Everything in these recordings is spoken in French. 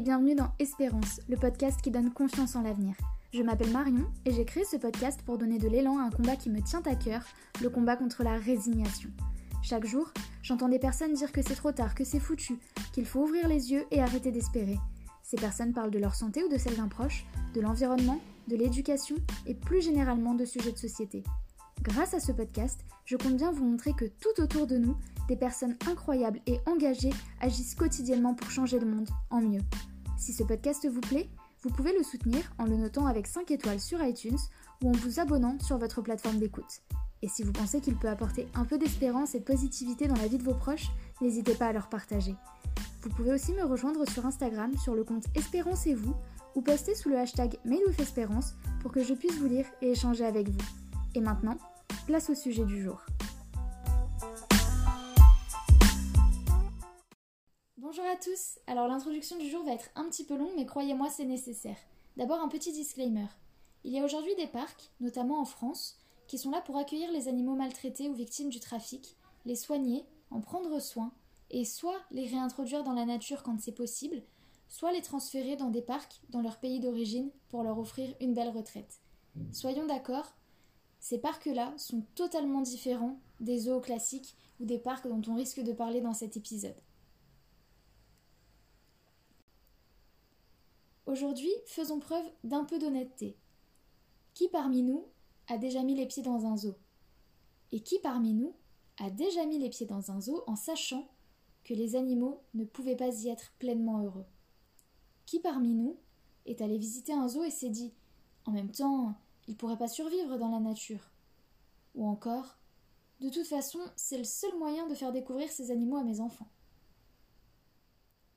et bienvenue dans Espérance, le podcast qui donne confiance en l'avenir. Je m'appelle Marion et j'ai créé ce podcast pour donner de l'élan à un combat qui me tient à cœur, le combat contre la résignation. Chaque jour, j'entends des personnes dire que c'est trop tard, que c'est foutu, qu'il faut ouvrir les yeux et arrêter d'espérer. Ces personnes parlent de leur santé ou de celle d'un proche, de l'environnement, de l'éducation et plus généralement de sujets de société. Grâce à ce podcast, je compte bien vous montrer que tout autour de nous, des personnes incroyables et engagées agissent quotidiennement pour changer le monde en mieux. Si ce podcast vous plaît, vous pouvez le soutenir en le notant avec 5 étoiles sur iTunes ou en vous abonnant sur votre plateforme d'écoute. Et si vous pensez qu'il peut apporter un peu d'espérance et de positivité dans la vie de vos proches, n'hésitez pas à leur partager. Vous pouvez aussi me rejoindre sur Instagram sur le compte Espérance et vous ou poster sous le hashtag Espérance pour que je puisse vous lire et échanger avec vous. Et maintenant, place au sujet du jour. Bonjour à tous, alors l'introduction du jour va être un petit peu longue mais croyez-moi c'est nécessaire. D'abord un petit disclaimer. Il y a aujourd'hui des parcs, notamment en France, qui sont là pour accueillir les animaux maltraités ou victimes du trafic, les soigner, en prendre soin, et soit les réintroduire dans la nature quand c'est possible, soit les transférer dans des parcs dans leur pays d'origine pour leur offrir une belle retraite. Soyons d'accord, ces parcs-là sont totalement différents des zoos classiques ou des parcs dont on risque de parler dans cet épisode. Aujourd'hui, faisons preuve d'un peu d'honnêteté. Qui parmi nous a déjà mis les pieds dans un zoo? Et qui parmi nous a déjà mis les pieds dans un zoo en sachant que les animaux ne pouvaient pas y être pleinement heureux? Qui parmi nous est allé visiter un zoo et s'est dit En même temps, il pourrait pas survivre dans la nature Ou encore De toute façon, c'est le seul moyen de faire découvrir ces animaux à mes enfants.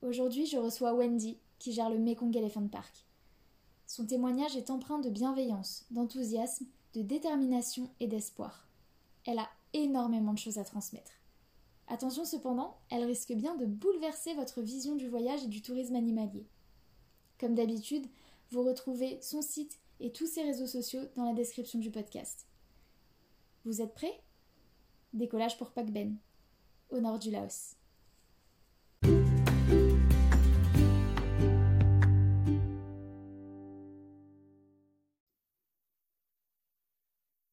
Aujourd'hui, je reçois Wendy, qui gère le Mekong Elephant Park. Son témoignage est empreint de bienveillance, d'enthousiasme, de détermination et d'espoir. Elle a énormément de choses à transmettre. Attention cependant, elle risque bien de bouleverser votre vision du voyage et du tourisme animalier. Comme d'habitude, vous retrouvez son site et tous ses réseaux sociaux dans la description du podcast. Vous êtes prêts? Décollage pour Ben, au nord du Laos.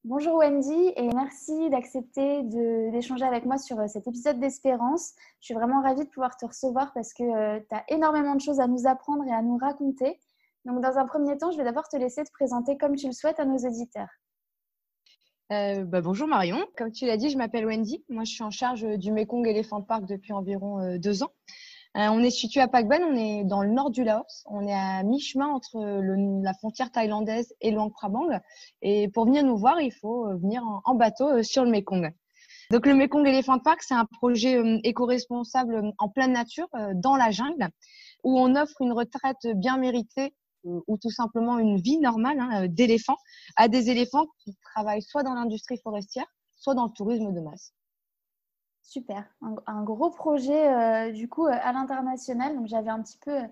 Bonjour Wendy et merci d'accepter d'échanger avec moi sur euh, cet épisode d'Espérance. Je suis vraiment ravie de pouvoir te recevoir parce que euh, tu as énormément de choses à nous apprendre et à nous raconter. Donc dans un premier temps, je vais d'abord te laisser te présenter comme tu le souhaites à nos auditeurs. Euh, bah, bonjour Marion, comme tu l'as dit, je m'appelle Wendy. Moi, je suis en charge du Mekong Elephant Park depuis environ deux ans. Euh, on est situé à Pakban, on est dans le nord du Laos. On est à mi-chemin entre la frontière thaïlandaise et Luang Prabang. Et pour venir nous voir, il faut euh, venir en, bateau euh, sur le Mekong. Donc le Mekong Elephant Park, c'est un projet éco-responsable en pleine nature, dans la jungle, où on offre une retraite bien méritée ou tout simplement une vie normale hein, d'éléphants à des éléphants qui travaillent soit dans l'industrie forestière, soit dans le tourisme de masse. Super. Un, gros projet euh, du coup euh, à l'international. Donc j'avais un petit peu euh,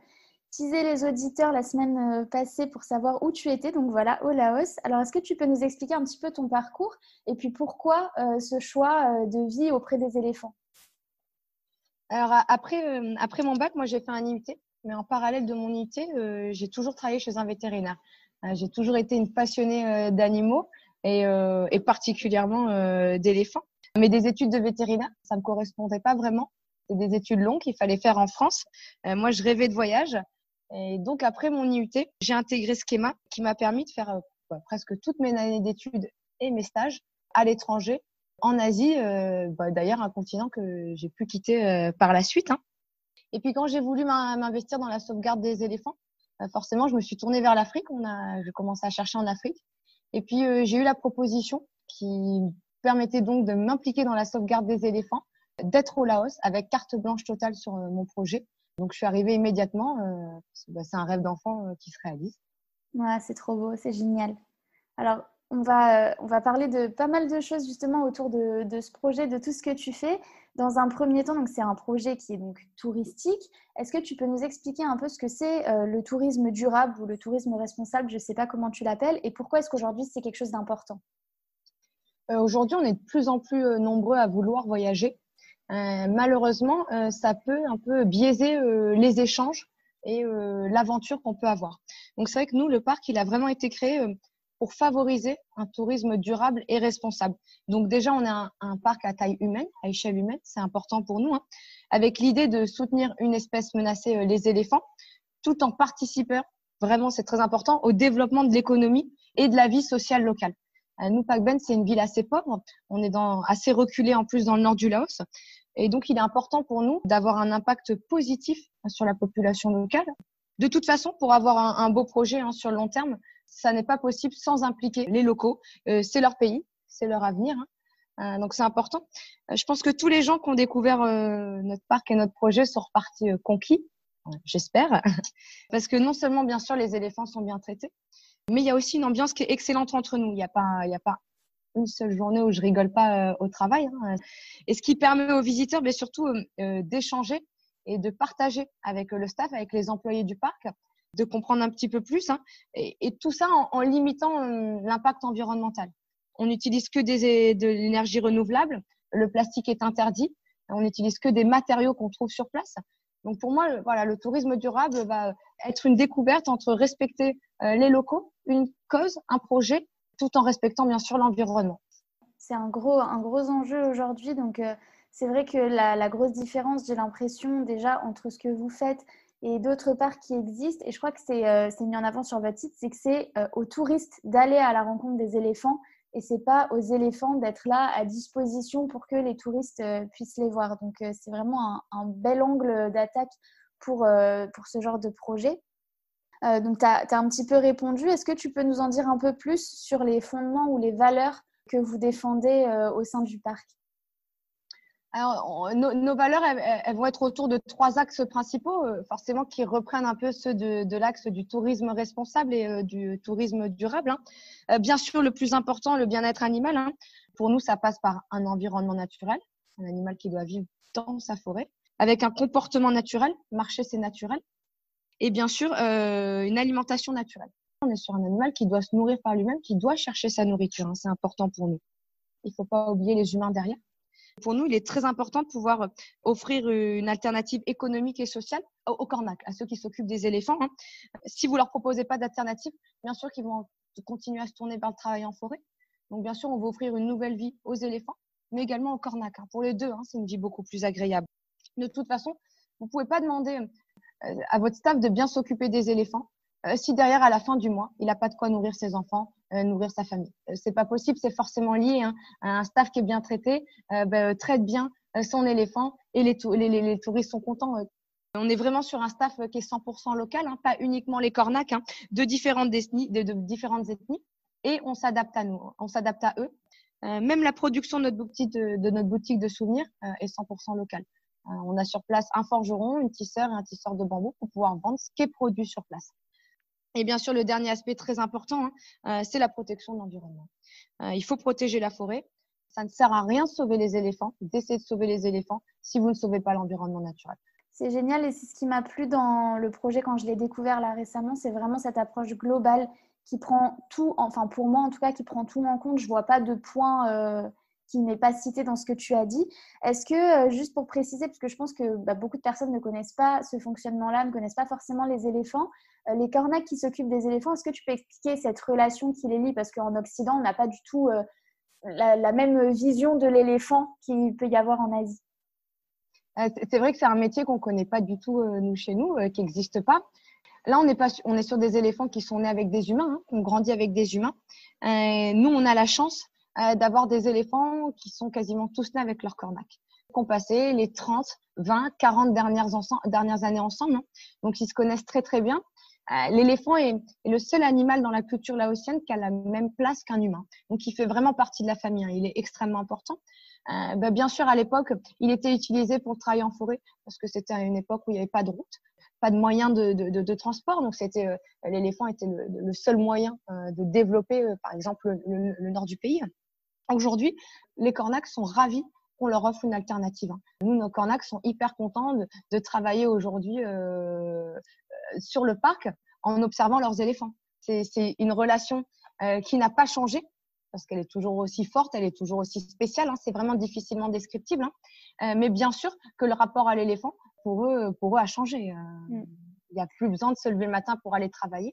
teasé les auditeurs la semaine passée pour savoir où tu étais. Donc voilà, au Laos. Alors est-ce que tu peux nous expliquer un petit peu ton parcours et puis pourquoi ce choix de vie auprès des éléphants? Alors après, mon bac, moi j'ai fait un IUT. Mais en parallèle de mon IUT, j'ai toujours travaillé chez un vétérinaire. j'ai toujours été une passionnée d'animaux et, particulièrement d'éléphants. Mais des études de vétérinaire, ça ne me correspondait pas vraiment. C'est des études longues qu'il fallait faire en France. Euh, moi, je rêvais de voyage. Et donc, après mon IUT, j'ai intégré Schema qui m'a permis de faire euh, bah, presque toutes mes années d'études et mes stages à l'étranger, en Asie, euh, bah, d'ailleurs un continent que j'ai pu quitter par la suite. Hein. Et puis quand j'ai voulu m'investir dans la sauvegarde des éléphants, forcément je me suis tournée vers l'Afrique. On a, j'ai commencé à chercher en Afrique. Et puis j'ai eu la proposition qui permettait donc de m'impliquer dans la sauvegarde des éléphants, d'être au Laos avec carte blanche totale sur euh, mon projet. Donc, je suis arrivée immédiatement. Euh, bah, c'est un rêve d'enfant euh, qui se réalise. Ouais, c'est trop beau, c'est génial. Alors, on va, on va parler de pas mal de choses justement autour de, ce projet, de tout ce que tu fais. Dans un premier temps, c'est un projet qui est donc touristique. Est-ce que tu peux nous expliquer un peu ce que c'est le tourisme durable ou le tourisme responsable? Je ne sais pas comment tu l'appelles et pourquoi est-ce qu'aujourd'hui c'est quelque chose d'important? Aujourd'hui, on est de plus en plus euh, nombreux à vouloir voyager. Euh, malheureusement, ça peut un peu biaiser les échanges et l'aventure qu'on peut avoir. Donc c'est vrai que nous, le parc, il a vraiment été créé pour favoriser un tourisme durable et responsable. Donc déjà, on a un, parc à taille humaine, à échelle humaine, c'est important pour nous, hein, avec l'idée de soutenir une espèce menacée, euh, les éléphants, tout en participant, vraiment c'est très important, au développement de l'économie et de la vie sociale locale. Euh, nous, Ben, c'est une ville assez pauvre, on est dans, assez reculé en plus dans le nord du Laos, et donc il est important pour nous d'avoir un impact positif sur la population locale. De toute façon, pour avoir un, beau projet hein, sur le long terme, ça n'est pas possible sans impliquer les locaux. Euh, c'est leur pays, c'est leur avenir. Hein. Euh, donc c'est important. Euh, je pense que tous les gens qui ont découvert notre parc et notre projet sont repartis conquis, j'espère, parce que non seulement bien sûr les éléphants sont bien traités, mais il y a aussi une ambiance qui est excellente entre nous. Il n'y a pas, a pas une seule journée où je rigole pas au travail. Hein. Et ce qui permet aux visiteurs, mais surtout d'échanger et de partager avec le staff, avec les employés du parc, de comprendre un petit peu plus, hein, et, tout ça en, limitant euh, l'impact environnemental. On n'utilise que des, de l'énergie renouvelable, le plastique est interdit, on n'utilise que des matériaux qu'on trouve sur place. Donc pour moi, voilà, le tourisme durable va être une découverte entre respecter euh, les locaux, une cause, un projet, tout en respectant bien sûr l'environnement. C'est un gros, un gros enjeu aujourd'hui. Donc euh, c'est vrai que la, grosse différence, j'ai l'impression déjà entre ce que vous faites et d'autre part qui existent. Et je crois que c'est euh, mis en avant sur votre site, c'est que c'est euh, aux touristes d'aller à la rencontre des éléphants et c'est pas aux éléphants d'être là à disposition pour que les touristes puissent les voir. Donc c'est vraiment un, bel angle d'attaque pour, pour ce genre de projet. Donc tu as, un petit peu répondu. Est-ce que tu peux nous en dire un peu plus sur les fondements ou les valeurs que vous défendez au sein du parc? Alors, nos, valeurs, elles, vont être autour de trois axes principaux, euh, forcément, qui reprennent un peu ceux de, l'axe du tourisme responsable et euh, du tourisme durable. Hein. Euh, bien sûr, le plus important, le bien-être animal. Hein. Pour nous, ça passe par un environnement naturel, un animal qui doit vivre dans sa forêt, avec un comportement naturel, marcher c'est naturel, et bien sûr, une alimentation naturelle. On est sur un animal qui doit se nourrir par lui-même, qui doit chercher sa nourriture. Hein. C'est important pour nous. Il ne faut pas oublier les humains derrière. Pour nous, il est très important de pouvoir euh, offrir une alternative économique et sociale aux cornacs, à ceux qui s'occupent des éléphants. Hein. Si vous leur proposez pas d'alternative, bien sûr qu'ils vont continuer à se tourner vers le travail en forêt. Donc, bien sûr, on va offrir une nouvelle vie aux éléphants, mais également aux cornacs. Hein. Pour les deux, c'est une vie beaucoup plus agréable. De toute façon, vous ne pouvez pas demander euh, à votre staff de bien s'occuper des éléphants euh, si derrière, à la fin du mois, il n'a pas de quoi nourrir ses enfants, euh, nourrir sa famille. Euh, c'est pas possible, c'est forcément lié hein, à un staff qui est bien traité, ben, traite bien son éléphant et les, touristes sont contents. On est vraiment sur un staff qui est 100% local, hein, pas uniquement les cornacs, hein, de, différentes ethnies, de, différentes ethnies, et on s'adapte à nous, on s'adapte à eux. même la production de notre boutique de souvenirs est 100% locale. On a sur place un forgeron, une tisseur et un tisseur de bambou pour pouvoir vendre ce qui est produit sur place. Et bien sûr, le dernier aspect très important, hein, euh, c'est la protection de l'environnement. Euh, il faut protéger la forêt. Ça ne sert à rien de sauver les éléphants, d'essayer de sauver les éléphants si vous ne sauvez pas l'environnement naturel. C'est génial et c'est ce qui m'a plu dans le projet quand je l'ai découvert là récemment, c'est vraiment cette approche globale qui prend tout, enfin pour moi en tout cas, qui prend tout en compte. Je vois pas de point euh, qui n'est pas cité dans ce que tu as dit. Est-ce que, juste pour préciser, parce que je pense que bah, beaucoup de personnes ne connaissent pas ce fonctionnement-là, ne connaissent pas forcément les éléphants, euh, les cornacs qui s'occupent des éléphants, est-ce que tu peux expliquer cette relation qui les lie? Parce qu'en Occident, on n'a pas du tout euh, la, même vision de l'éléphant qu'il peut y avoir en Asie. Euh, c'est vrai que c'est un métier qu'on ne connaît pas du tout, nous, chez nous, qui n'existe pas. Là, on est, pas, on est sur des éléphants qui sont nés avec des humains, hein, qui ont grandi avec des humains. nous, on a la chance d'avoir des éléphants qui sont quasiment tous nés avec leur cornac ont passé les 30, 20, 40 dernières, années ensemble. Hein. Donc, ils se connaissent très, très bien. Euh, l'éléphant est, le seul animal dans la culture laotienne qui a la même place qu'un humain. Donc, il fait vraiment partie de la famille. Hein. Il est extrêmement important. Euh, bah, bien sûr, à l'époque, il était utilisé pour travailler en forêt parce que c'était une époque où il n'y avait pas de route, pas de moyens de, transport. Donc, euh, l'éléphant était le, seul moyen de développer, par exemple, le, le, nord du pays. Aujourd'hui, les cornacs sont ravis qu'on leur offre une alternative. Hein. Nous, nos cornacs sont hyper contents de, de travailler aujourd'hui sur le parc en observant leurs éléphants. C'est une relation euh, qui n'a pas changé parce qu'elle est toujours aussi forte, elle est toujours aussi spéciale. Hein. c'est vraiment difficilement descriptible. Hein. Euh, mais bien sûr que le rapport à l'éléphant, pour eux, pour eux, a changé. Euh. Mm. Il n'y a plus besoin de se lever le matin pour aller travailler.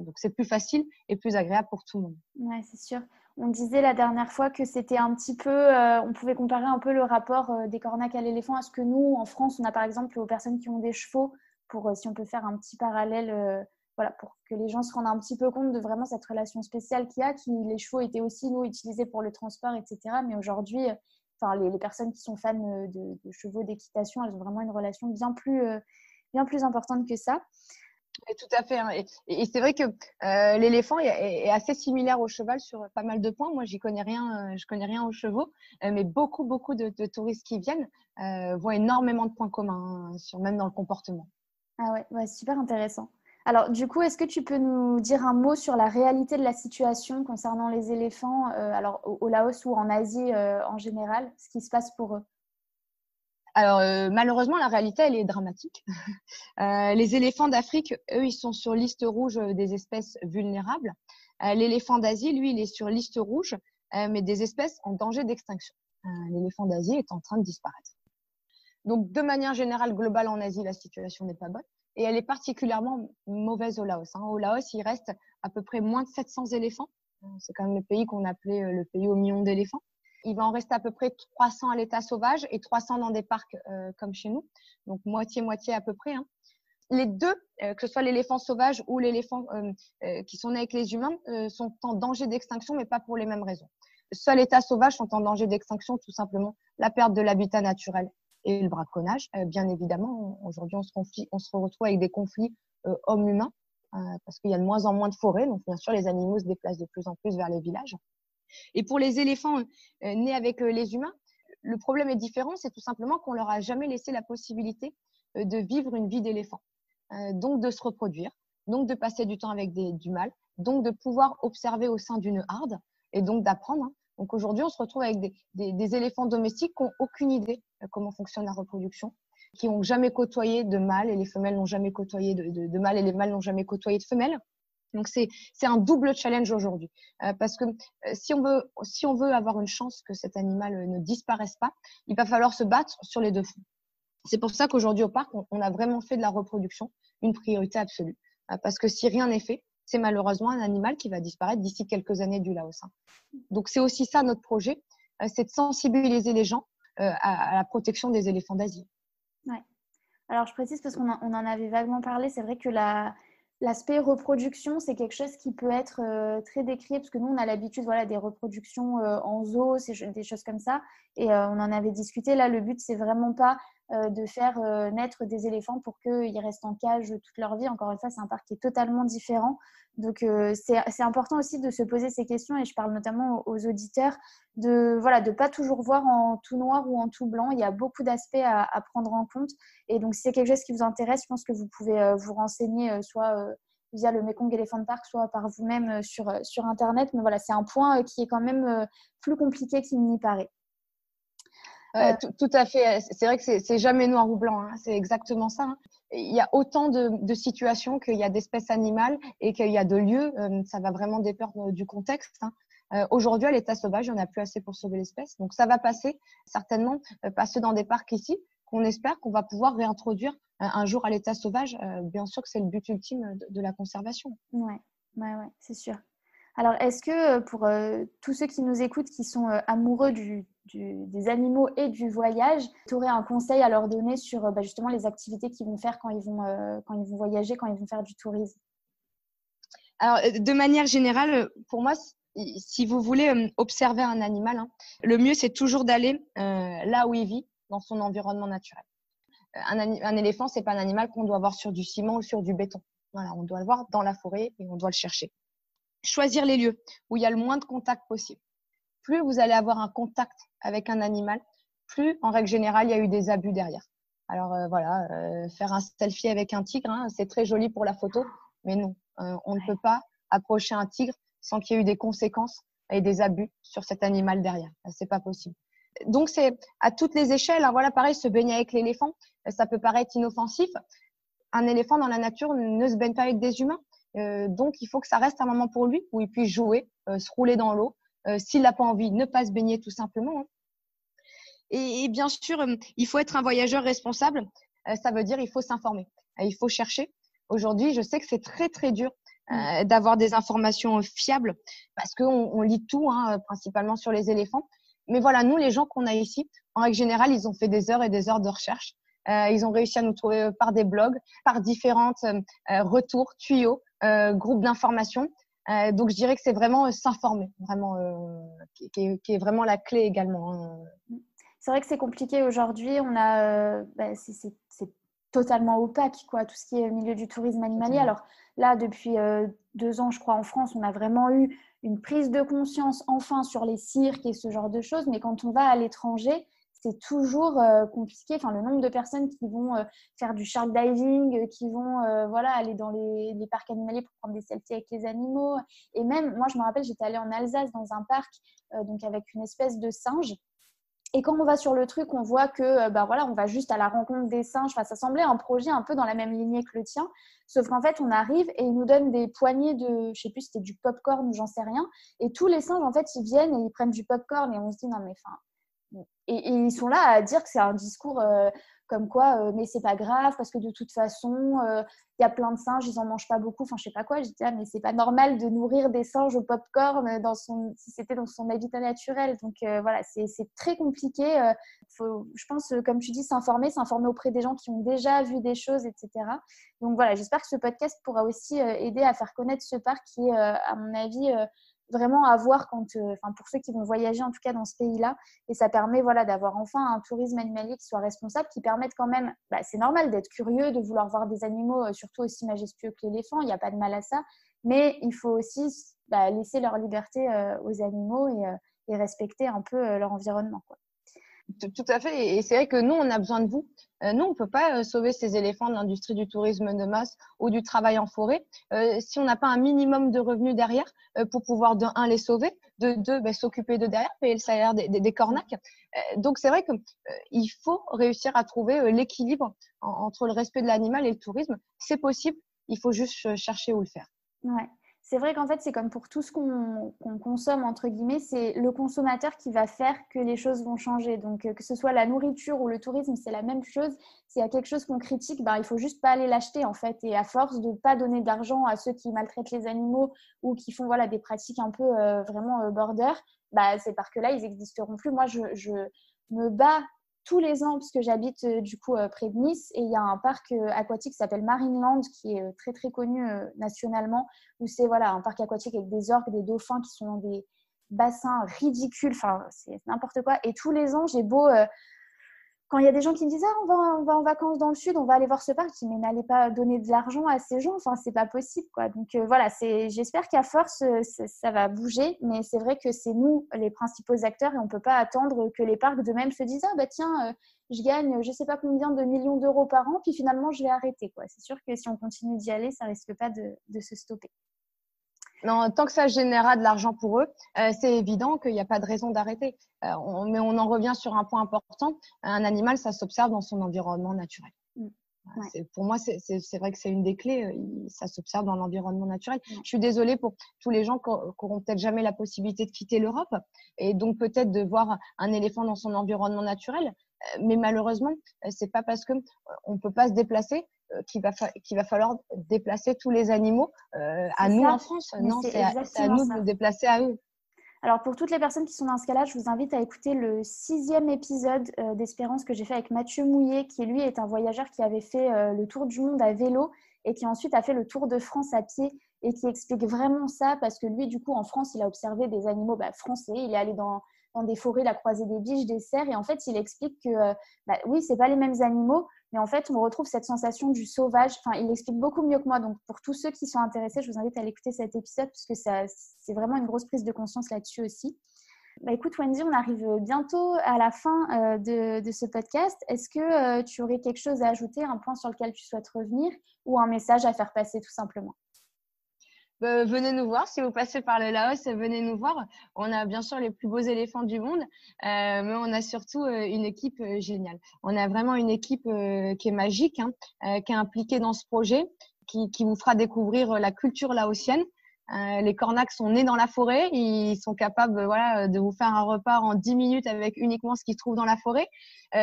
donc, c'est plus facile et plus agréable pour tout le monde. Oui, c'est sûr. On disait la dernière fois que c'était un petit peu, on pouvait comparer un peu le rapport des cornacs à l'éléphant à ce que nous, en France, on a par exemple aux personnes qui ont des chevaux, pour si on peut faire un petit parallèle voilà, pour que les gens se rendent un petit peu compte de vraiment cette relation spéciale qu'il y a, qui les chevaux étaient aussi nous utilisés pour le transport, etc. Mais aujourd'hui, enfin les, personnes qui sont fans euh, de, chevaux d'équitation, elles ont vraiment une relation bien plus, euh, bien plus importante que ça. Tout à fait. Hein. Et, c'est vrai que euh, l'éléphant est, assez similaire au cheval sur pas mal de points. Moi, j'y connais rien, je connais rien aux chevaux, mais beaucoup, beaucoup de, touristes qui viennent voient énormément de points communs, hein, même dans le comportement. Ah ouais, super intéressant. Alors, du coup, est-ce que tu peux nous dire un mot sur la réalité de la situation concernant les éléphants, euh, alors au, Laos ou en Asie euh, en général, ce qui se passe pour eux? Alors euh, malheureusement, la réalité, elle est dramatique. les éléphants d'Afrique, eux, ils sont sur liste rouge des espèces vulnérables. L'éléphant d'Asie, lui, il est sur liste rouge, mais des espèces en danger d'extinction. L'éléphant d'Asie est en train de disparaître. Donc, de manière générale, globale en Asie, la situation n'est pas bonne et elle est particulièrement mauvaise au Laos. Hein. Au Laos, il reste à peu près moins de 700 éléphants. C'est quand même le pays qu'on appelait euh, le pays au million d'éléphants. Il va en rester à peu près 300 à l'état sauvage et 300 dans des parcs euh, comme chez nous. Donc moitié-moitié à peu près. Hein. Les deux, euh, que ce soit l'éléphant sauvage ou l'éléphant qui sont nés avec les humains, sont en danger d'extinction, mais pas pour les mêmes raisons. Seul l'état sauvage sont en danger d'extinction, tout simplement la perte de l'habitat naturel et le braconnage. Euh, bien évidemment, aujourd'hui, on se, on se retrouve avec des conflits euh, hommes-humains euh, parce qu'il y a de moins en moins de forêts. Donc, bien sûr, les animaux se déplacent de plus en plus vers les villages. Et pour les éléphants nés avec les humains, le problème est différent. C'est tout simplement qu'on leur a jamais laissé la possibilité de vivre une vie d'éléphant, donc de se reproduire, donc de passer du temps avec du mâle, donc de pouvoir observer au sein d'une harde et donc d'apprendre. Hein. Donc aujourd'hui, on se retrouve avec des, éléphants domestiques qui n'ont aucune idée de comment fonctionne la reproduction, qui n'ont jamais côtoyé de mâles et les femelles n'ont jamais côtoyé de, mâles et les mâles n'ont jamais côtoyé de femelles. Donc c'est un double challenge aujourd'hui euh, parce que euh, si on veut si on veut avoir une chance que cet animal euh, ne disparaisse pas, il va falloir se battre sur les deux fronts. C'est pour ça qu'aujourd'hui au parc, on, a vraiment fait de la reproduction une priorité absolue parce que si rien n'est fait, c'est malheureusement un animal qui va disparaître d'ici quelques années du Laos. Hein. Donc c'est aussi ça notre projet, c'est de sensibiliser les gens à, la protection des éléphants d'Asie. Ouais. Alors je précise parce qu'on en avait vaguement parlé, c'est vrai que L'aspect reproduction, c'est quelque chose qui peut être euh, très décrié parce que nous, on a l'habitude voilà, des reproductions en zoo, des choses comme ça. Et on en avait discuté. Là, le but, c'est vraiment pas euh, de faire euh, naître des éléphants pour qu'ils restent en cage toute leur vie. Encore une fois, c'est un parc qui est totalement différent. Donc, euh, c'est important aussi de se poser ces questions et je parle notamment aux auditeurs de voilà de pas toujours voir en tout noir ou en tout blanc. Il y a beaucoup d'aspects à, prendre en compte. Et donc, si c'est quelque chose qui vous intéresse, je pense que vous pouvez vous renseigner soit via le Mekong Elephant Park, soit par vous-même sur, sur Internet. Mais voilà, c'est un point qui est quand même plus compliqué qu'il n'y paraît. Euh, tout, à fait. C'est vrai que c'est jamais noir ou blanc. Hein. C'est exactement ça. Hein. Il y a autant de, situations qu'il y a d'espèces animales et qu'il y a de lieux. Euh, ça va vraiment dépendre du contexte. Hein. Euh, aujourd'hui, à l'état sauvage, il n'y en a plus assez pour sauver l'espèce. Donc, ça va passer certainement, passer dans des parcs ici, qu'on espère qu'on va pouvoir réintroduire un jour à l'état sauvage. bien sûr que c'est le but ultime de, la conservation. Ouais, ouais, ouais c'est sûr. Alors, est-ce que pour tous ceux qui nous écoutent, qui sont amoureux du, des animaux et du voyage, tu aurais un conseil à leur donner sur bah, justement les activités qu'ils vont faire quand ils vont, euh, quand ils vont voyager, quand ils vont faire du tourisme? Alors, euh, de manière générale, pour moi, si vous voulez euh, observer un animal, hein, le mieux, c'est toujours d'aller là où il vit, dans son environnement naturel. Un, un éléphant, c'est pas un animal qu'on doit voir sur du ciment ou sur du béton. Voilà, on doit le voir dans la forêt et on doit le chercher. Choisir les lieux où il y a le moins de contact possible plus vous allez avoir un contact avec un animal, plus en règle générale, il y a eu des abus derrière. Alors euh, voilà, euh, faire un selfie avec un tigre, hein, c'est très joli pour la photo, mais non, euh, on ne peut pas approcher un tigre sans qu'il y ait eu des conséquences et des abus sur cet animal derrière. C'est pas possible. Donc c'est à toutes les échelles. Hein, voilà, pareil, se baigner avec l'éléphant, ça peut paraître inoffensif. Un éléphant dans la nature ne se baigne pas avec des humains. Donc il faut que ça reste un moment pour lui où il puisse jouer, se rouler dans l'eau, euh, s'il n'a pas envie, ne pas se baigner tout simplement. Hein. Et, bien sûr, euh, il faut être un voyageur responsable. Euh, ça veut dire il faut s'informer. Il faut chercher. Aujourd'hui, je sais que c'est très très dur mmh. d'avoir des informations fiables parce qu'on on lit tout, hein, principalement sur les éléphants. Mais voilà, nous, les gens qu'on a ici, en règle générale, ils ont fait des heures et des heures de recherche. ils ont réussi à nous trouver par des blogs, par différentes retours, tuyaux, groupes d'informations. Euh, donc, je dirais que c'est vraiment euh, s'informer, vraiment, euh, qui, est, vraiment la clé également. Hein. C'est vrai que c'est compliqué aujourd'hui. On a, bah, c'est totalement opaque, quoi, tout ce qui est milieu du tourisme animalier. Alors là, depuis deux ans, je crois, en France, on a vraiment eu une prise de conscience enfin sur les cirques et ce genre de choses. Mais quand on va à l'étranger, c'est toujours euh, compliqué. Enfin, le nombre de personnes qui vont euh, faire du shark diving, euh, qui vont voilà, aller dans les, parcs animaliers pour prendre des selfies avec les animaux. Et même, moi, je me rappelle, j'étais allée en Alsace dans un parc donc avec une espèce de singe. Et quand on va sur le truc, on voit que bah voilà, on va juste à la rencontre des singes. Enfin, ça semblait un projet un peu dans la même lignée que le tien. Sauf qu'en fait, on arrive et ils nous donnent des poignées de, je sais plus, c'était du popcorn ou j'en sais rien. Et tous les singes, en fait, ils viennent et ils prennent du popcorn et on se dit non mais enfin, et, ils sont là à dire que c'est un discours euh, comme quoi, euh, mais c'est pas grave parce que de toute façon, euh, il y a plein de singes, ils en mangent pas beaucoup. Enfin, je sais pas quoi. Je dis ah, mais c'est pas normal de nourrir des singes au popcorn dans son, si c'était dans son habitat naturel. Donc voilà, c'est très compliqué. Faut, je pense, comme tu dis, s'informer, s'informer auprès des gens qui ont déjà vu des choses, etc. Donc voilà, j'espère que ce podcast pourra aussi aider à faire connaître ce parc qui à mon avis, vraiment à voir euh, pour ceux qui vont voyager en tout cas dans ce pays-là. Et ça permet d'avoir enfin un tourisme animalier qui soit responsable, qui permette quand même, bah, c'est normal d'être curieux, de vouloir voir des animaux, euh, surtout aussi majestueux que l'éléphant. Il n'y a pas de mal à ça, mais il faut aussi bah, laisser leur liberté euh, aux animaux et, respecter un peu leur environnement. Tout à fait. Et c'est vrai que nous, on a besoin de vous. Euh, nous, on ne peut pas euh, sauver ces éléphants de l'industrie du tourisme de masse ou du travail en forêt euh, si on n'a pas un minimum de revenus derrière pour pouvoir, de un, les sauver, de deux, ben, s'occuper de derrière, payer le salaire des, des, cornacs. donc, c'est vrai qu'il faut réussir à trouver l'équilibre entre le respect de l'animal et le tourisme. C'est possible, il faut juste chercher où le faire. Ouais c'est vrai qu'en fait, c'est comme pour tout ce qu'on consomme, entre guillemets, c'est le consommateur qui va faire que les choses vont changer. Donc, euh, que ce soit la nourriture ou le tourisme, c'est la même chose. S'il y a quelque chose qu'on critique, ben, il faut juste pas aller l'acheter, en fait. Et à force de ne pas donner d'argent à ceux qui maltraitent les animaux ou qui font voilà, des pratiques un peu euh, vraiment euh, border, bah, c'est parce que là, ils n'existeront plus. Moi, je me bats tous les ans, parce que j'habite euh, du coup euh, près de Nice, et il y a un parc euh, aquatique qui s'appelle Marineland, qui est très très connu nationalement, où c'est voilà, un parc aquatique avec des orques, des dauphins qui sont dans des bassins ridicules, enfin c'est n'importe quoi. Et tous les ans, j'ai beau quand il y a des gens qui me disent ah, on, va, en vacances dans le sud, on va aller voir ce parc, je dis mais n'allez pas donner de l'argent à ces gens, enfin c'est pas possible quoi. Donc euh, voilà, j'espère qu'à force euh, ça va bouger, mais c'est vrai que c'est nous les principaux acteurs et on peut pas attendre que les parcs de même se disent ah bah tiens euh, je gagne je sais pas combien de millions d'euros par an puis finalement je vais arrêter. C'est sûr que si on continue d'y aller, ça risque pas de se stopper. Non, tant que ça générera de l'argent pour eux, euh, c'est évident qu'il n'y a pas de raison d'arrêter. Euh, mais on en revient sur un point important. Un animal, ça s'observe dans son environnement naturel. Mm. Pour moi, c'est vrai que c'est une des clés. Euh, ça s'observe dans l'environnement naturel. Je suis désolée pour tous les gens qui n'auront peut-être jamais la possibilité de quitter l'Europe et donc peut-être de voir un éléphant dans son environnement naturel. Mais malheureusement, c'est pas parce que on peut pas se déplacer euh, qu'il va, va falloir déplacer tous les animaux euh, à nous en France. non, c'est à, nous de nous déplacer à eux. Alors pour toutes les personnes qui sont dans ce cas-là, je vous invite à écouter le sixième épisode euh, d'Espérance que j'ai fait avec Mathieu Mouillet, qui lui est un voyageur qui avait fait le tour du monde à vélo et qui ensuite a fait le tour de France à pied et qui explique vraiment ça parce que lui, du coup, en France, il a observé des animaux bah, français. Il est allé dans, dans des forêts, il a croisé des biches, des cerfs et en fait, il explique que bah, oui, c'est pas les mêmes animaux, mais en fait, on retrouve cette sensation du sauvage. Enfin, il l'explique beaucoup mieux que moi. Donc, pour tous ceux qui sont intéressés, je vous invite à l'écouter cet épisode parce que c'est vraiment une grosse prise de conscience là-dessus aussi. Bah, écoute, Wendy, on arrive bientôt à la fin euh, de, ce podcast. Est-ce que euh, tu aurais quelque chose à ajouter, un point sur lequel tu souhaites revenir ou un message à faire passer tout simplement? Bah, venez nous voir. Si vous passez par le Laos, venez nous voir. On a bien sûr les plus beaux éléphants du monde, euh, mais on a surtout euh, une équipe euh, géniale. On a vraiment une équipe qui est magique, hein, qui est impliquée dans ce projet, qui, qui vous fera découvrir la culture laotienne. les cornacs sont nés dans la forêt, ils sont capables voilà, de vous faire un repas en 10 minutes avec uniquement ce qu'ils trouvent dans la forêt.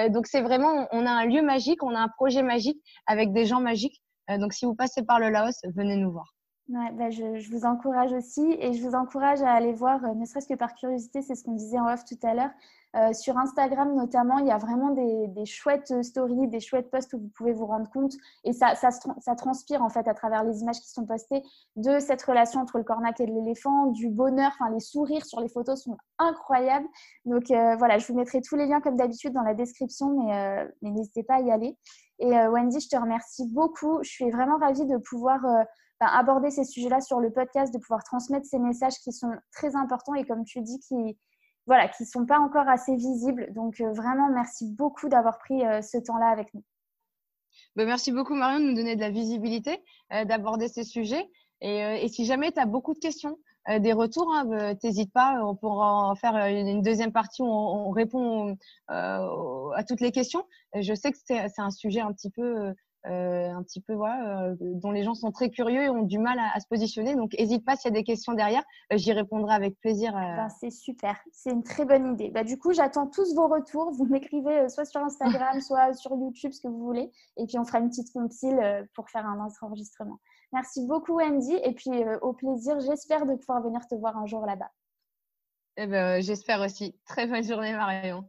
donc c'est vraiment, on a un lieu magique, on a un projet magique avec des gens magiques. donc, si vous passez par le Laos, venez nous voir. Ouais, bah je, je, vous encourage aussi et je vous encourage à aller voir, ne serait-ce que par curiosité, c'est ce qu'on disait en off tout à l'heure, euh, sur Instagram notamment, il y a vraiment des, chouettes stories, des chouettes posts où vous pouvez vous rendre compte et ça, ça, transpire en fait à travers les images qui sont postées de cette relation entre le cornac et l'éléphant, du bonheur, enfin les sourires sur les photos sont incroyables. Donc euh, voilà, je vous mettrai tous les liens comme d'habitude dans la description, mais, euh, mais n'hésitez pas à y aller. Et Wendy, je te remercie beaucoup. Je suis vraiment ravie de pouvoir aborder ces sujets-là sur le podcast, de pouvoir transmettre ces messages qui sont très importants et comme tu dis, qui, voilà, qui sont pas encore assez visibles. Donc euh, vraiment, merci beaucoup d'avoir pris euh, ce temps-là avec nous. Ben, merci beaucoup Marion de nous donner de la visibilité, euh, d'aborder ces sujets. Et, si jamais tu as beaucoup de questions, des retours, hein, ben, pas, on pourra en faire une, deuxième partie où on, répond à toutes les questions. Je sais que c'est un sujet un petit peu euh, un petit peu voilà, euh, dont les gens sont très curieux et ont du mal à, se positionner. Donc, n'hésite pas s'il y a des questions derrière, euh, j'y répondrai avec plaisir. Ben, c'est super, c'est une très bonne idée. Bah, du coup, j'attends tous vos retours. Vous m'écrivez soit sur Instagram, soit sur YouTube, ce que vous voulez. Et puis, on fera une petite compile pour faire un enregistrement. Merci beaucoup, Andy. Et puis, au plaisir, j'espère de pouvoir venir te voir un jour là-bas. Eh ben, j'espère aussi. Très bonne journée, Marion.